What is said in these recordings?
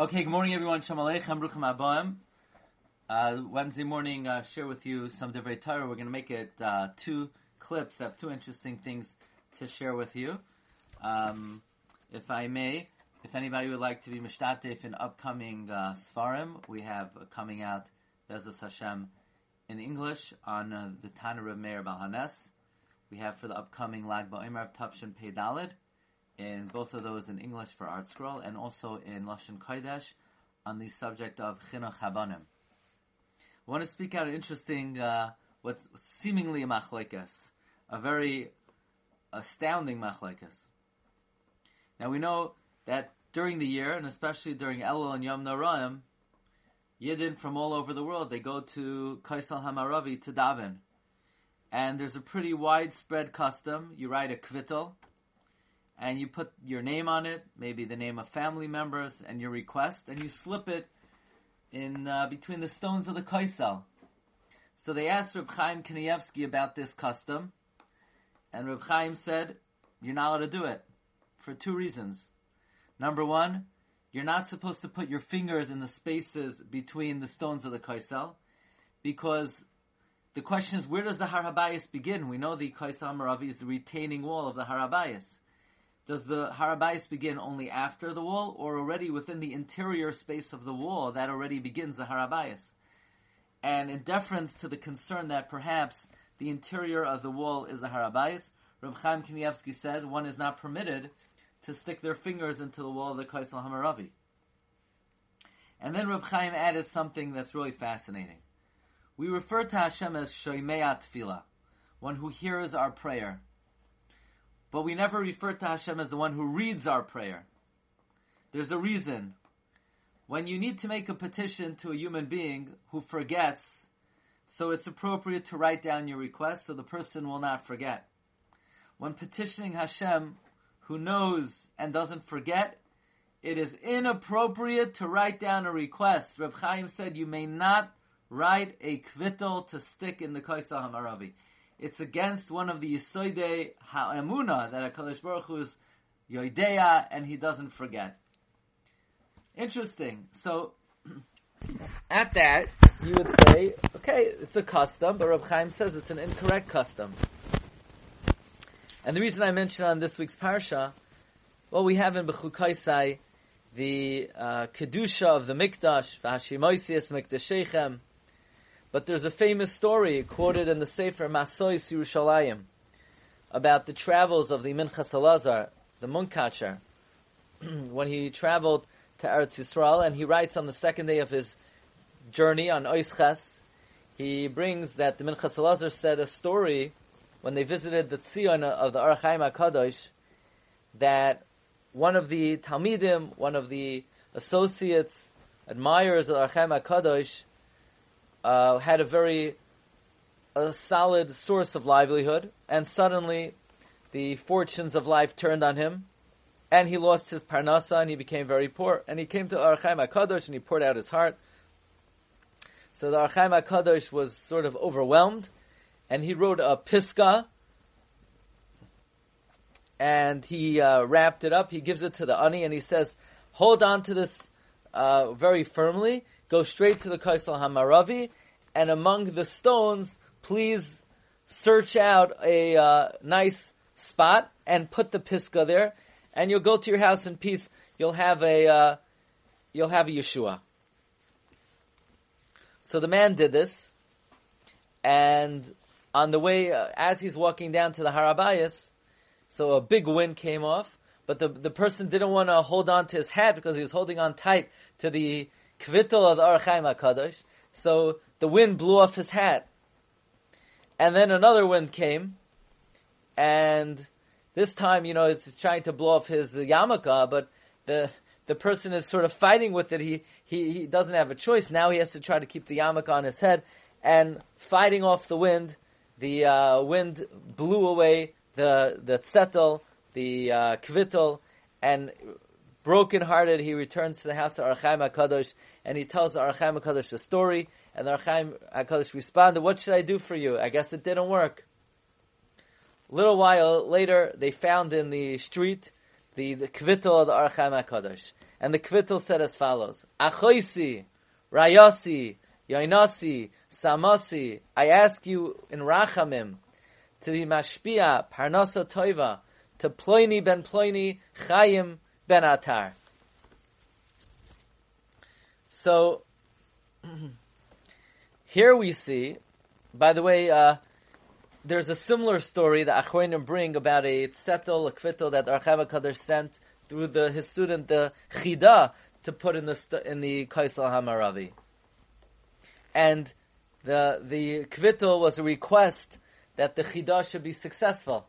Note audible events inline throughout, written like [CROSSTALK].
Okay, good morning everyone. Shalom Aleichem, Bruchim Abayim. Uh, Wednesday morning, uh, share with you some Divrei Torah. We're going to make it uh, two clips. I have two interesting things to share with you. Um, if I may, if anybody would like to be mishtatif in upcoming uh, Svarim, we have coming out Bezos Hashem in English on uh, the Tana Reb Meir Balhanes. We have for the upcoming Lag BaOmer of Tafshin Pei Dalid, in both of those in English for Art Scroll, and also in Lashon Kodesh on the subject of Chinuch Habanim. I want to speak out an interesting, uh, what's seemingly a machlekes, a very astounding machlekes. Now we know that during the year, and especially during Elul and Yom Noraim, Yidden from all over the world, they go to Kaisal Hamaravi to daven. And there's a pretty widespread custom. You write a kvittel, and you put your name on it, maybe the name of family members, and your request, and you slip it in uh, between the stones of the Kaisel. So they asked Reb Chaim Kanievsky about this custom, and Reb Chaim said, "You're not allowed to do it for two reasons. Number one, you're not supposed to put your fingers in the spaces between the stones of the Kaisel, because the question is, where does the Har Habayis begin? We know the Kaisel Maravi is the retaining wall of the Har Habayis. Does the Har Habayis begin only after the wall, or already within the interior space of the wall that already begins the Har Habayis? And in deference to the concern that perhaps the interior of the wall is the Har Habayis, Reb Chaim Kanievsky said one is not permitted to stick their fingers into the wall of the Kaisel Hamaravi. And then Reb Chaim added something that's really fascinating. We refer to Hashem as Tefillah, one who hears our prayer. But we never refer to Hashem as the one who reads our prayer. There's a reason. When you need to make a petition to a human being who forgets, so it's appropriate to write down your request so the person will not forget. When petitioning Hashem, who knows and doesn't forget, it is inappropriate to write down a request. Reb Chaim said you may not write a kvittel to stick in the Kaisah Hamaravi it's against one of the Yisoidei Ha'emuna that HaKadosh Baruch Hu is Yoideya and he doesn't forget. Interesting. So, [CLEARS THROAT] at that, you would say, okay, it's a custom, but Reb Chaim says it's an incorrect custom. And the reason I mention on this week's Parsha, well, we have in Bechukaisai the uh, Kedusha of the Mikdash, V'hashimoisias Mikdashechem, but there's a famous story quoted in the Sefer Masois Yerushalayim about the travels of the Minchas Elazar, the Munkatcher, [CLEARS THROAT] when he traveled to Eretz Yisrael, and he writes on the second day of his journey on Oisches, he brings that the Minchas Elazar said a story when they visited the Tzion of the Ohr Hachaim HaKadosh, that one of the Talmidim, one of the associates, admirers of the Ohr Hachaim HaKadosh, uh, had a very a solid source of livelihood, and suddenly the fortunes of life turned on him, and he lost his parnasa, and he became very poor. And he came to Ohr Hachaim HaKadosh, and he poured out his heart. So the Ohr Hachaim HaKadosh was sort of overwhelmed, and he wrote a piska, and he uh, wrapped it up. He gives it to the ani, and he says, "Hold on to this uh, very firmly, go straight to the Kaisal Hamaravi, and among the stones, please search out a uh, nice spot and put the piska there, and you'll go to your house in peace. You'll have a uh, you'll have a Yeshua. So the man did this, and on the way, uh, as he's walking down to the Har Habayis, so a big wind came off, but the the person didn't want to hold on to his hat because he was holding on tight to the kvittel of the Ohr Hachaim HaKadosh. So the wind blew off his hat. And then another wind came, and this time, you know, it's trying to blow off his yarmulke, but the the person is sort of fighting with it. He, he he doesn't have a choice. Now he has to try to keep the yarmulke on his head, and fighting off the wind. The uh, wind blew away the the tzetel, the uh, kvittel, and broken-hearted, he returns to the house of Ohr Hachaim HaKadosh, and he tells the Ohr Hachaim HaKadosh the story, and the Ohr Hachaim HaKadosh responded, what should I do for you? I guess it didn't work. A little while later, they found in the street the, the kvittel of the Ohr Hachaim HaKadosh. And the kvittel said as follows: Achoisi, Rayasi, Yainasi, Samasi. I ask you in Rachamim to be mashpia parnasa toiva to ploini ben ploini chayim ben atar. So here we see, by the way, uh, there's a similar story that Achronim bring about a tzetel, a kvittel that Kadosh sent through the his student the chida to put in the in the Kaisel Hamaravi, and the the kvittel was a request that the chida should be successful.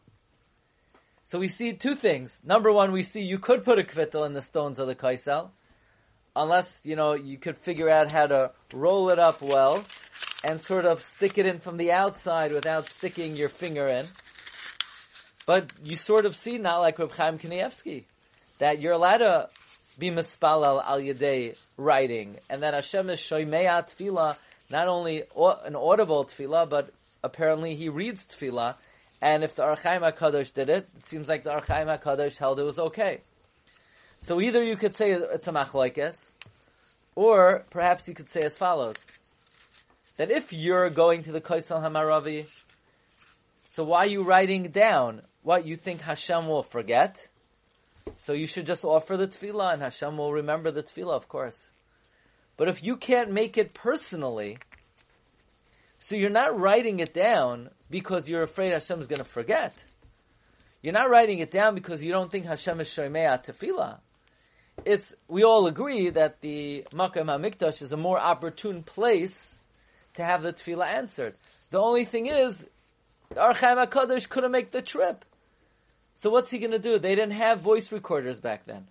So we see two things. Number one, we see you could put a kvittel in the stones of the kaisel, unless you know you could figure out how to roll it up well and sort of stick it in from the outside without sticking your finger in. But you sort of see, not like Reb Chaim Kanievsky, that you're allowed to be mispalal al yedei writing, and that Hashem is shoymea tefillah, not only an audible tefillah, but apparently he reads tefillah. And if the Ohr Hachaim HaKadosh did it, it seems like the Ohr Hachaim HaKadosh held it was okay. So either you could say it's a machlokes, or perhaps you could say as follows: that if you're going to the Kaisel Hamaravi, so why are you writing down what you think Hashem will forget? So you should just offer the tefillah, and Hashem will remember the tefillah, of course. But if you can't make it personally, so you're not writing it down because you're afraid Hashem is going to forget. You're not writing it down because you don't think Hashem is shoymea tefillah. It's we all agree that the Makam HaMikdash is a more opportune place to have the tefillah answered. The only thing is, Ohr Hachaim HaKadosh couldn't make the trip. So what's he going to do? They didn't have voice recorders back then.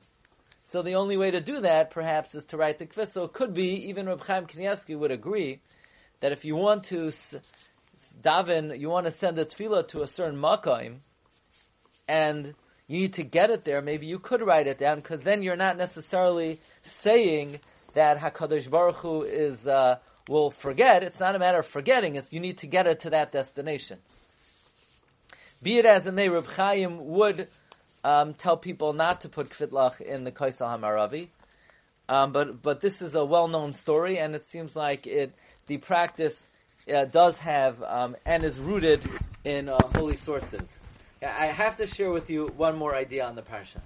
So the only way to do that, perhaps, is to write the kvittel. So it could be, even Reb Chaim Kanievsky would agree, that if you want to daven, you want to send a tefillah to a certain makaim, and you need to get it there, maybe you could write it down, because then you're not necessarily saying that HaKadosh Baruch Hu is, uh, will forget. It's not a matter of forgetting, it's you need to get it to that destination. Be it as it may, Reb Chaim would um, tell people not to put kvitlach in the Kaisal Hamaravi. Um, but but this is a well-known story, and it seems like it the practice uh, does have um, and is rooted in uh, holy sources. I have to share with you one more idea on the parsha.